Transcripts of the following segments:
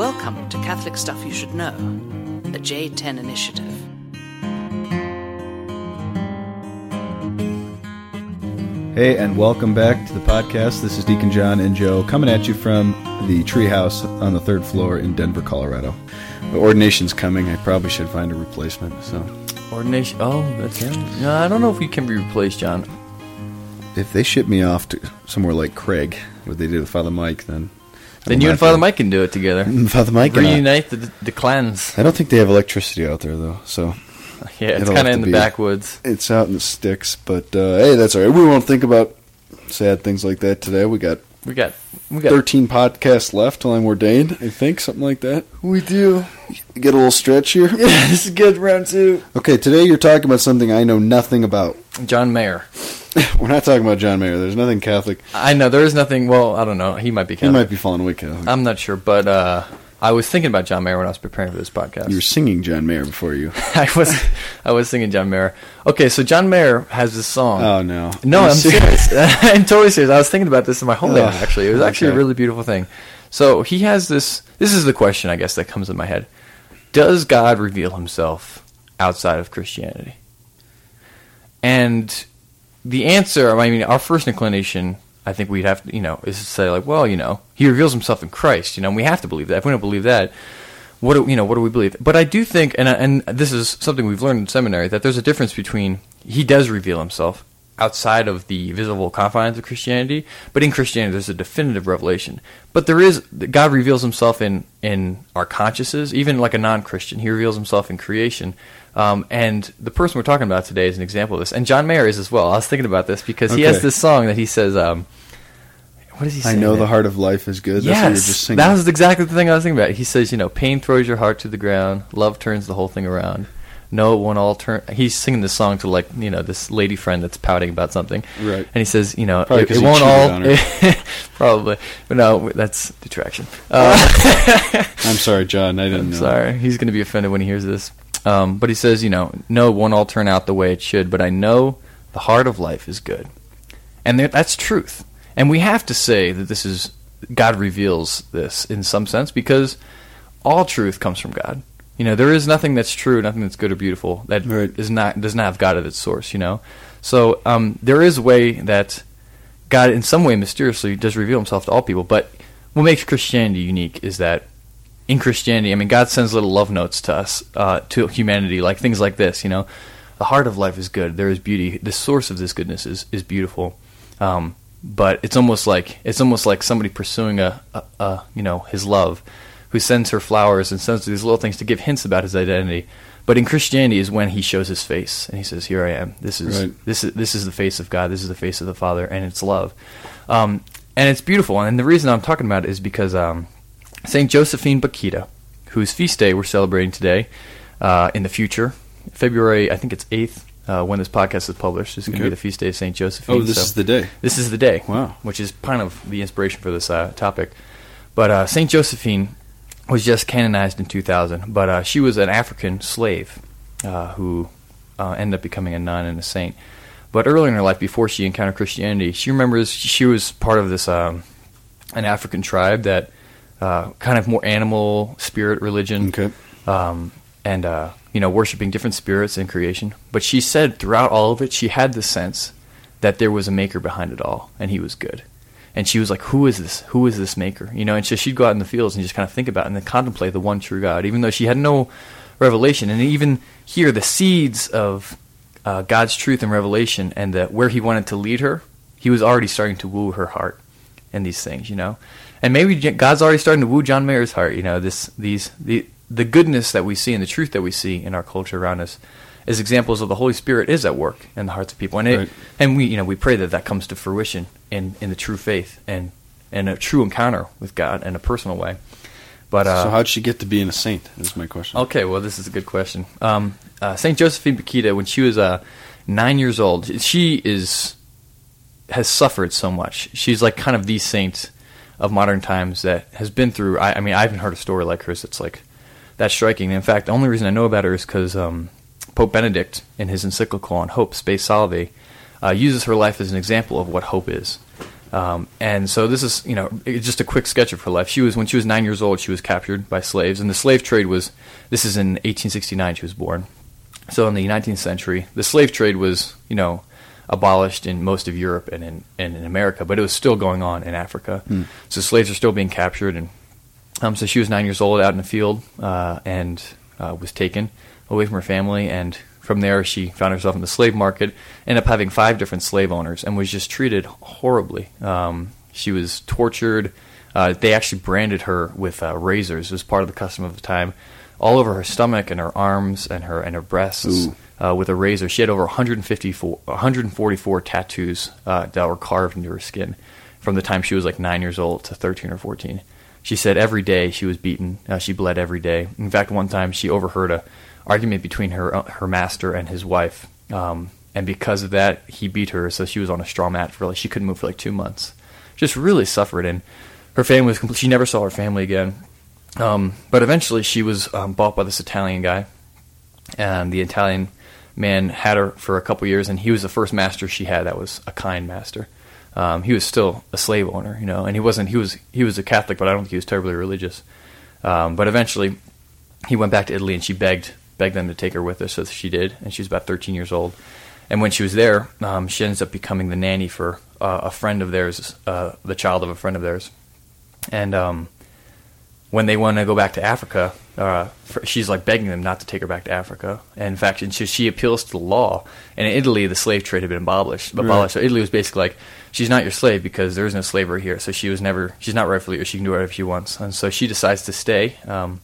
Welcome to Catholic Stuff You Should Know, the J10 Initiative. Hey, and welcome back to the podcast. This is Deacon John and Joe coming at you from the treehouse on the third floor in Denver, Colorado. The ordination's coming. I probably should find a replacement. So, Ordination. Oh, that's him. No, I don't know if you can be replaced, John. if they ship me off to somewhere like Craig, what they did with Father Mike, then Then you and Father Mike can do it together. Father Mike, Reunite the, the clans. I don't think they have electricity out there though, so Yeah, it's kind of in the be- backwoods. it's out in the sticks. But uh, hey, that's all right. We won't think about sad things like that today. We got We got, we got. 13 podcasts left till I'm ordained. I think something like that. We do. Get a little stretch here. Yeah, this is good. Round two. Okay, today you're talking about something I know nothing about. John Mayer. We're not talking about John Mayer. There's nothing Catholic. I know there is nothing. Well, I don't know. He might be. Catholic. He might be falling away Catholic. I'm not sure, but uh, I was thinking about John Mayer when I was preparing for this podcast. you were singing John Mayer before you. I was, I was singing John Mayer. Okay, so John Mayer has this song. Oh no. No, I'm serious. I'm totally serious. I was thinking about this in my homeland. Ugh, actually, it was actually a really beautiful thing. So he has this. This is the question, I guess, that comes in my head: Does God reveal Himself outside of Christianity? And the answer, I mean, our first inclination, I think we'd have to, you know, is to say like, well, you know, He reveals Himself in Christ. You know, and we have to believe that. If we don't believe that, what do you know? What do we believe? But I do think, and and this is something we've learned in seminary, that there's a difference between He does reveal Himself outside of the visible confines of Christianity, but in Christianity there's a definitive revelation. But there is God reveals Himself in in our consciences, even like a non-Christian. He reveals Himself in creation. Um, and the person we're talking about today is an example of this. And John Mayer is as well. I was thinking about this because he has this song that he says. Um, what does he say? I know the heart of life is good. That's what you're Yes, just singing. that was exactly the thing I was thinking about. He says, you know, pain throws your heart to the ground, love turns the whole thing around. No, it won't all turn. He's singing this song to like you know this lady friend that's pouting about something, Right. And he says, you know, Probably it, it won't all probably, but no, that's detraction. Uh, I'm sorry, John. I didn't I'm know. sorry, he's going to be offended when he hears this. Um, but he says, you know, no, it won't all turn out the way it should, but I know the heart of life is good, and there, that's truth. And we have to say that this is God reveals this in some sense because all truth comes from God. You know, there is nothing that's true, nothing that's good or beautiful that Right. is not does not have God at its source. You know, so um, there is a way that God, in some way, mysteriously does reveal Himself to all people. But what makes Christianity unique is that in Christianity, I mean, God sends little love notes to us, uh, to humanity, like things like this. You know, the heart of life is good. There is beauty. The source of this goodness is is beautiful. Um, but it's almost like it's almost like somebody pursuing a, a, a you know his love, who sends her flowers and sends her these little things to give hints about his identity. But in Christianity is when he shows his face and he says, "Here I am. This is Right. this is this is the face of God. This is the face of the Father, and it's love." Um, and it's beautiful. And the reason I'm talking about it is because um, Saint Josephine Bakhita, whose feast day we're celebrating today, uh, in the future, February, I think it's eighth. Uh, when this podcast is published, is going to Okay. be the feast day of Saint Josephine. Oh, this so- is the day. this is the day. Wow. Which is kind of the inspiration for this uh, topic. But uh, Saint Josephine was just canonized in 2000, but uh, she was an African slave uh, who uh, ended up becoming a nun and a saint. But earlier in her life, before she encountered Christianity, she remembers she was part of this um, an African tribe that uh, kind of more animal spirit religion Okay. um, and uh, you know worshiping different spirits in creation. But she said throughout all of it, she had the sense that there was a maker behind it all, and he was good. And she was like, "Who is this? Who is this maker?" You know. And so she'd go out in the fields and just kind of think about it and then contemplate the one true God, even though she had no revelation. And even here, the seeds of uh, God's truth and revelation, and the, where He wanted to lead her, He was already starting to woo her heart and these things, you know. And maybe God's already starting to woo John Mayer's heart, you know. This, these, the, the goodness that we see and the truth that we see in our culture around us, is examples of the Holy Spirit is at work in the hearts of people, and it, Right. and we, you know, we pray that that comes to fruition in in the true faith and and a true encounter with God in a personal way. But uh, so how'd she get to being a saint? Is my question. Okay, well, this is a good question. Um, uh, Saint Josephine Bakhita, when she was uh, nine years old, she is has suffered so much. She's like kind of the saint of modern times that has been through. I, I mean, I haven't heard a story like hers that's like that striking. In fact, the only reason I know about her is because um, Pope Benedict, in his encyclical on hope, Spe Salvi, uh, uses her life as an example of what hope is. Um, and so this is, you know, just a quick sketch of her life. She was when she was nine years old, she was captured by slaves, and the slave trade was. This is in 1869. She was born. So in the 19th century, the slave trade was, you know, abolished in most of Europe and in and in America, but it was still going on in Africa. So slaves are still being captured, and um, so she was nine years old out in the field uh, and uh, was taken away from her family. And from there, she found herself in the slave market, ended up having five different slave owners, and was just treated horribly. Um, she was tortured. Uh, they actually branded her with uh, razors. It was part of the custom of the time. All over her stomach and her arms and her and her breasts uh, with a razor. She had over 154, 144 tattoos uh, that were carved into her skin from the time she was like nine years old to 13 or 14. She said every day she was beaten. Uh, she bled every day. In fact, one time she overheard a argument between her uh, her master and his wife, um, and because of that, he beat her. So she was on a straw mat for like she couldn't move for like two months. Just really suffered, and her family was complete. She never saw her family again. Um, but eventually, she was um, bought by this Italian guy, and the Italian man had her for a couple years, and he was the first master she had that was a kind master. Um, he was still a slave owner, you know, and he wasn't. He was he was a Catholic, but I don't think he was terribly religious. Um, but eventually, he went back to Italy, and she begged begged them to take her with her, so she did, and she was about 13 years old. And when she was there, um, she ends up becoming the nanny for uh, a friend of theirs, uh, the child of a friend of theirs, and um, when they want to go back to Africa, uh, for, she's like begging them not to take her back to Africa. And in fact, and she, she appeals to the law. And in Italy, the slave trade had been abolished. abolished. So Italy was basically like, she's not your slave because there is no slavery here. So she was never, she's not rightfully yours. She can do whatever she wants. And so she decides to stay um,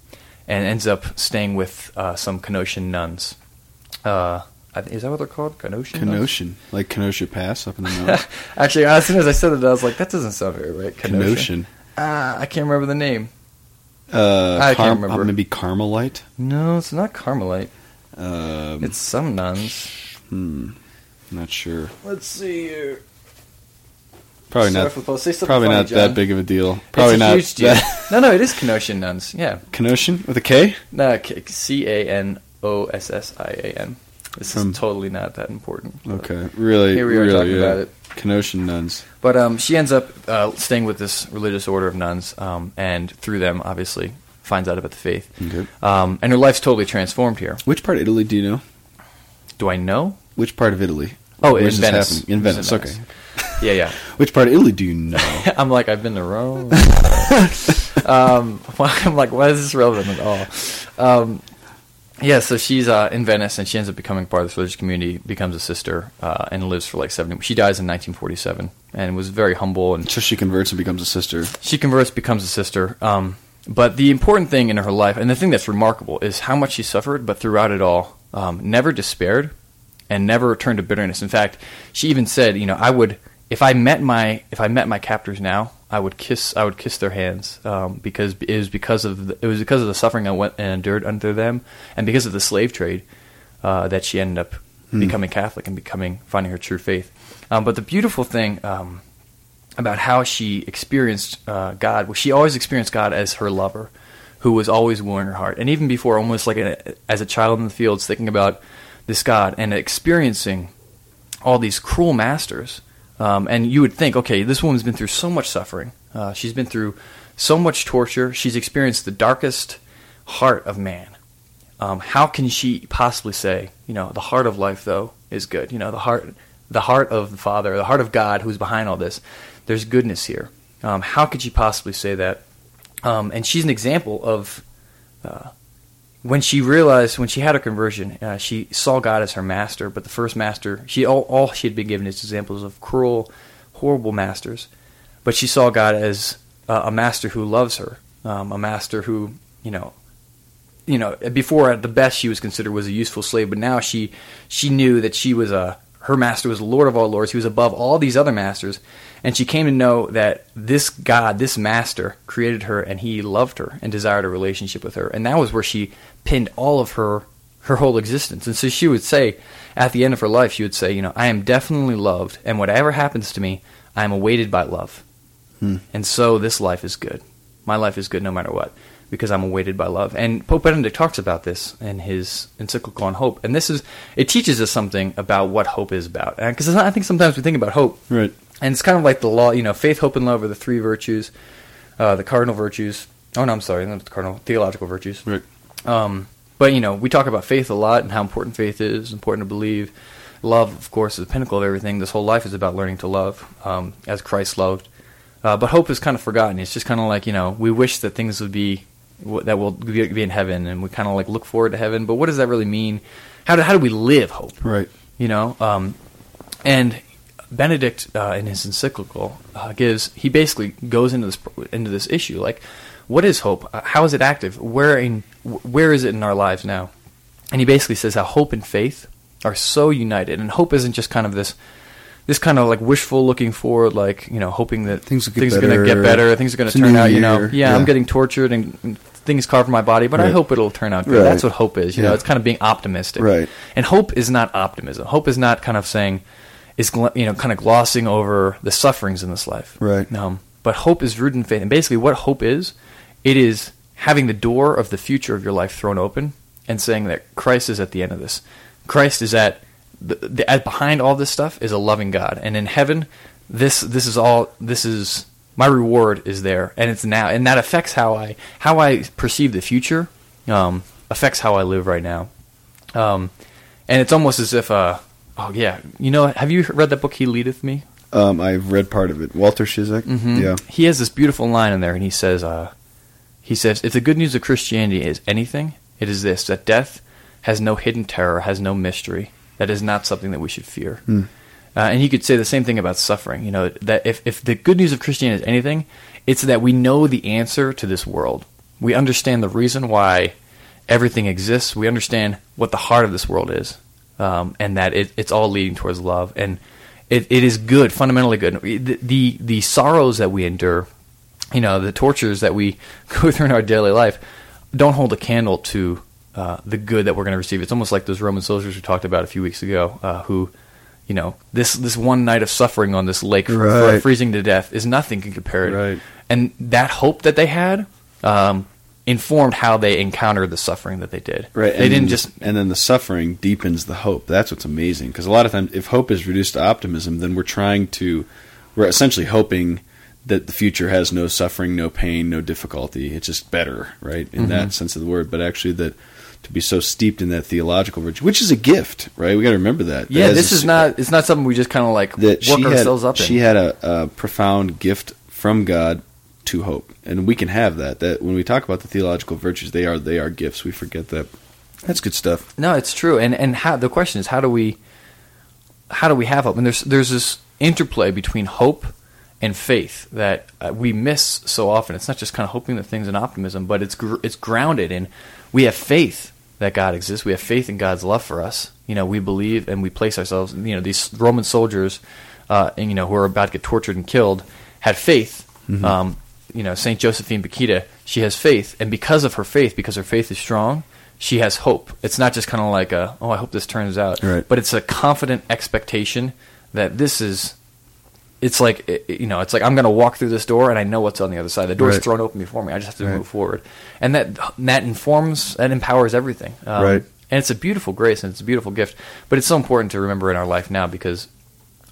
and ends up staying with uh, some Canossian nuns. Uh, I is that what they're called? Canossian? nuns? Kenosha, like Kenosha Pass up in the mountains. Actually, as soon as I said it, I was like, that doesn't sound very right. Kenosha. Ah, I can't remember the name. Uh, I can't Carm- remember. maybe Carmelite. No, it's not Carmelite. Um, It's some nuns. hmm, not sure. Let's see here. Probably not. for the post. Probably not that big of a deal. Probably it's a not huge deal. that. no, no, it is Canossian nuns. Yeah, Kenosha with a K. no, C A N O S S I A N. This is totally not that important. Okay, really, Here we are really, talking yeah. about it. Kenosha nuns. But um, she ends up uh, staying with this religious order of nuns, um, and through them, obviously, finds out about the faith. Okay. Um, and her life's totally transformed here. Which part of Italy do you know? Do I know? Which part of Italy? Oh, Where's in Venice. In It was Venice. Okay. Yeah, yeah. Which part of Italy do you know? I'm like, I've been to Rome. um, I'm like, why is this relevant at all? Um, yeah, so she's uh, in Venice, and she ends up becoming part of this religious community, becomes a sister, uh, and lives for like 70. She dies in 1947, and was very humble, and so she converts and becomes a sister. she converts, becomes a sister. Um, but the important thing in her life, and the thing that's remarkable, is how much she suffered, but throughout it all, um, never despaired and never turned to bitterness. In fact, she even said, you know, I would if I met my if I met my captors now, I would kiss I would kiss their hands um, because it was because of the, it was because of the suffering I went and endured under them, and because of the slave trade uh, that she ended up becoming Catholic and becoming finding her true faith. Um, but the beautiful thing um, about how she experienced uh, God was she always experienced God as her lover, who was always wooing her heart, and even before, almost like a, as a child in the fields, thinking about this God and experiencing all these cruel masters. Um, and you would think, okay, this woman's been through so much suffering. Uh, she's been through so much torture. She's experienced the darkest heart of man. Um, how can she possibly say, you know, the heart of life though is good? You know, the heart, the heart of the Father, the heart of God, who's behind all this. There's goodness here. Um, how could she possibly say that? Um, and she's an example of uh, when she realized when she had her conversion, uh, she saw God as her master. But the first master, she all, all she had been given is examples of cruel, horrible masters. But she saw God as uh, a master who loves her, um, a master who you know, you know. Before at the best, she was considered was a useful slave, but now she she knew that she was a her master was Lord of all lords. He was above all these other masters, and she came to know that this God, this master, created her, and he loved her and desired a relationship with her. And that was where she pinned all of her her whole existence. And so she would say, at the end of her life, she would say, you know, I am definitely loved, and whatever happens to me, I am awaited by love. Hmm. And so this life is good. My life is good no matter what. because I'm awaited by love. And Pope Benedict talks about this in his encyclical on hope. And this is it teaches us something about what hope is about. Because I think sometimes we think about hope, Right. and it's kind of like the law, you know, faith, hope, and love are the three virtues, uh, the cardinal virtues. Oh no, I'm sorry, not the cardinal theological virtues. Right. Um, but you know, we talk about faith a lot and how important faith is, important to believe. Love, of course, is the pinnacle of everything. This whole life is about learning to love, um, as Christ loved. Uh, but hope is kind of forgotten. It's just kind of like you know, we wish that things would be that will be in heaven, and we kind of like look forward to heaven. But what does that really mean? How do how do we live hope? Right. you know um, and benedict uh, in his encyclical uh, gives he basically goes into this into this issue like what is hope? Uh, how is it active? Where in where is it in our lives now? And he basically says how hope and faith are so united. And hope isn't just kind of this this kind of like wishful looking forward like you know hoping that Things things are going to get better. things are going to turn out you know. Yeah, Yeah. i'm getting tortured and, and things carved from my body but i hope it'll turn out good. Right. that's what hope is you know it's kind of being optimistic. Right. and hope is not optimism. Hope is not kind of saying, is you know, kind of glossing over the sufferings in this life. Right. Um, but hope is rooted in faith, and basically, what hope is, it is having the door of the future of your life thrown open and saying that Christ is at the end of this. Christ is at the, the at behind all this stuff is a loving God, and in heaven, this this is all this is my reward is there, and it's now, and that affects how I how I perceive the future, um, affects how I live right now. Um, and it's almost as if, uh, oh yeah, you know, have you read that book? He leadeth me. Um, I've read part of it. Walter Ciszek. Mhm. Yeah. He has this beautiful line in there, and he says, uh, he says, if the good news of Christianity is anything, it is this: that death has no hidden terror, has no mystery. That is not something that we should fear. Hmm. Uh, and he could say the same thing about suffering. You know, that if, if the good news of Christianity is anything, it's that we know the answer to this world. We understand the reason why everything exists. We understand what the heart of this world is, um, and that it, it's all leading towards love. And it, it is good, fundamentally good. The, the the sorrows that we endure, you know, the tortures that we go through in our daily life, don't hold a candle to uh, the good that we're going to receive. It's almost like those Roman soldiers we talked about a few weeks ago, uh, who, you know, this this one night of suffering on this lake, Right. freezing to death, is nothing can compare it. Right. And that hope that they had um, informed how they encountered the suffering that they did. Right. They and didn't just And then the suffering deepens the hope. That's what's amazing. Because a lot of times, if hope is reduced to optimism, then we're trying to, we're essentially hoping that the future has no suffering, no pain, no difficulty. It's just better, right? In Mm-hmm. that sense of the word. But actually, that to be so steeped in that theological virtue, which is a gift, right? We got to remember that. yeah. That This is a- not. It's not something we just kind of like work she had, ourselves up in. She had a, a profound gift from God to hope, and we can have that. That when we talk about the theological virtues, they are they are gifts. We forget that. That's good stuff. No, it's true. And and how the question is how do we how do we have hope? And there's there's this interplay between hope and faith that uh, we miss so often. It's not just kind of hoping that things and optimism, but it's gr- it's grounded in we have faith that God exists. We have faith in God's love for us. You know, we believe and we place ourselves. You know, these Roman soldiers, uh, and, you know, who are about to get tortured and killed, had faith. Um, you know, Saint Josephine Bakhita, she has faith, and because of her faith, because her faith is strong, she has hope. It's not just kind of like a, oh, I hope this turns out, Right. but it's a confident expectation that this is. It's like you know, it's like I'm going to walk through this door and I know what's on the other side. The door's Right. thrown open before me. I just have to Right. move forward, and that that informs and empowers everything. Um, Right. And it's a beautiful grace and it's a beautiful gift. But it's so important to remember in our life now because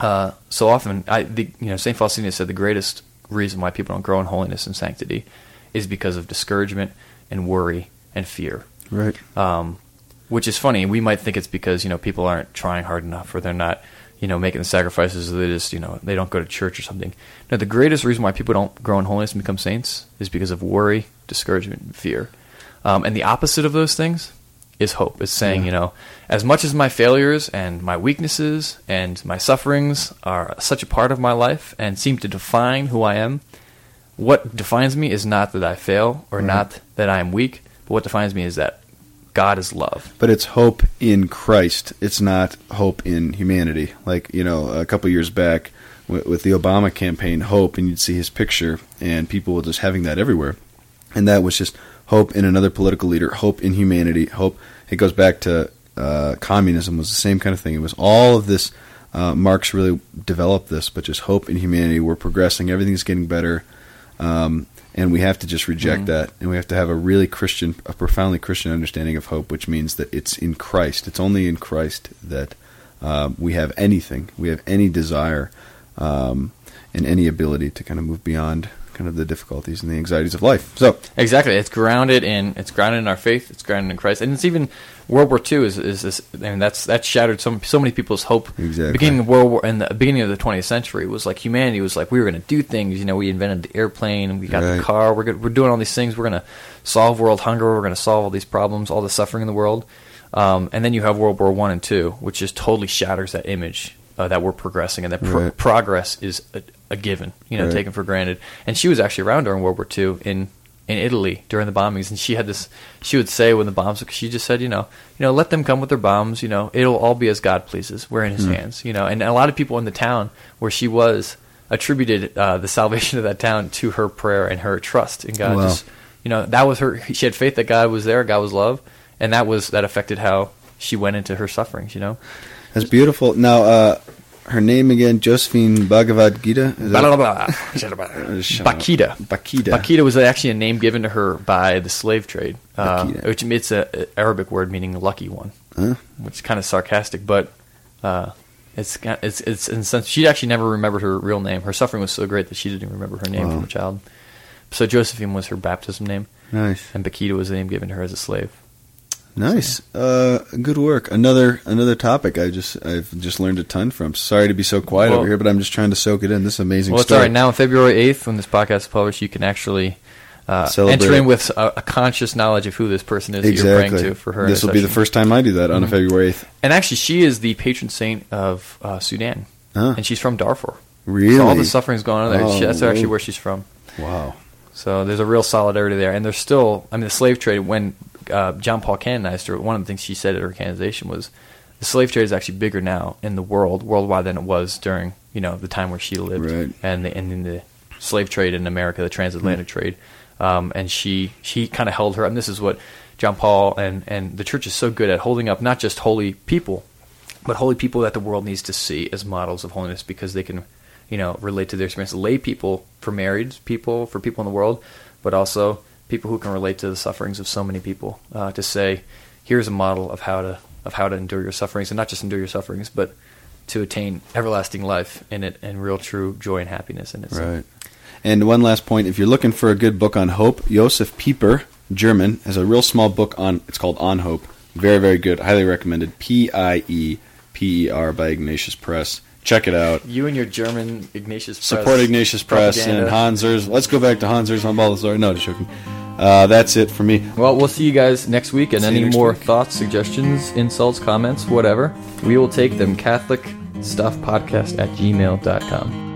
uh, so often, I the, you know, Saint Faustina said the greatest reason why people don't grow in holiness and sanctity is because of discouragement and worry and fear. Right. Um, which is funny. We might think it's because you know people aren't trying hard enough, or they're not, you know, making the sacrifices. They just, you know, they don't go to church or something. No, the greatest reason why people don't grow in holiness and become saints is because of worry, discouragement, and fear. Um, and the opposite of those things is hope. It's saying, you know, as much as my failures and my weaknesses and my sufferings are such a part of my life and seem to define who I am, what defines me is not that I fail or not that I am weak, but what defines me is that God is love. But it's hope in Christ. It's not hope in humanity. Like you know, a couple years back with, with the Obama campaign, hope, and you'd see his picture, and people were just having that everywhere, and that was just hope in another political leader, hope in humanity, hope. It goes back to uh, communism was the same kind of thing. It was all of this. Uh, Marx really developed this, but just hope in humanity. We're progressing. Everything's getting better. Um, and we have to just reject Mm-hmm. that, and we have to have a really Christian, a profoundly Christian understanding of hope, which means that it's in Christ. It's only in Christ that um, we have anything, we have any desire, um, and any ability to kind of move beyond kind of the difficulties and the anxieties of life. So, Exactly. It's grounded in it's grounded in our faith. It's grounded in Christ, and it's even World War II is is this. I mean, that's that shattered so so many people's hope. Exactly. Beginning of World War in the beginning of the 20th century was like humanity was like we were going to do things. You know, we invented the airplane. We got Right. the car. We're good, we're doing all these things. We're going to solve world hunger. We're going to solve all these problems, all the suffering in the world. Um, and then you have World War One and Two, which just totally shatters that image uh, that we're progressing and that pro- Right. progress is a, a given. You know, Right. taken for granted. And she was actually around during World War II in in Italy during the bombings, and she had this. She would say when the bombs, she just said, you know, you know, let them come with their bombs. You know, it'll all be as God pleases. We're in His hands. You know, and a lot of people in the town where she was attributed uh, the salvation of that town to her prayer and her trust in God. Wow. Just, you know, that was her. She had faith that God was there, God was love, and that was that affected how she went into her sufferings. You know, that's beautiful. Now, uh, her name again, Josephine Bhagavad Gita? Blah, blah, blah. Just shut up. Bakhita. Bakhita. Bakhita was actually a name given to her by the slave trade, uh, which it's a a Arabic word meaning lucky one, Huh? which is kind of sarcastic, but uh, it's it's it's in a sense she actually never remembered her real name. Her suffering was so great that she didn't even remember her name Wow. from a child. So Josephine was her baptism name, Nice. and Bakita was the name given to her as a slave. Nice. Uh, good work. Another another topic I just I've just learned a ton from. Sorry to be so quiet Well- over here, but I'm just trying to soak it in. This is amazing Well, it's story. all right. Now, on February 8th, when this podcast is published, you can actually uh, Celebrate. enter in with a, a conscious knowledge of who this person is that you're exactly. praying to for her. This will be the first time I do that on a February 8th. And actually, she is the patron saint of uh, Sudan, Huh. and she's from Darfur. Really? So all the suffering suffering's going on there. Oh, She- that's actually where she's from. Wow. So there's a real solidarity there, and there's still. I mean, the slave trade. When uh, John Paul canonized her, one of the things she said at her canonization was, "The slave trade is actually bigger now in the world, worldwide, than it was during you know the time where she lived, Right. and the and in the slave trade in America, the transatlantic trade." Um, and she she kind of held her, and this is what John Paul and and the church is so good at holding up not just holy people, but holy people that the world needs to see as models of holiness because they can, you know, relate to their experience. Lay people for married people, for people in the world, but also people who can relate to the sufferings of so many people. Uh, to say, here's a model of how to of how to endure your sufferings, and not just endure your sufferings, but to attain everlasting life in it and real true joy and happiness in it. Right. And one last point: if you're looking for a good book on hope, Josef Pieper, German, has a real small book on. It's called On Hope. Very, very good. Highly recommended. P I E P E R by Ignatius Press. Check it out. You and your German Ignatius Press Support Ignatius Press and propaganda. Hans Urs. Let's go back to Hans Urs von Balthasar. No, just joking. Uh, that's it for me. Well, we'll see you guys next week. And See you any next more week. thoughts, suggestions, insults, comments, whatever, we will take them Catholic Stuff Podcast at gmail.com.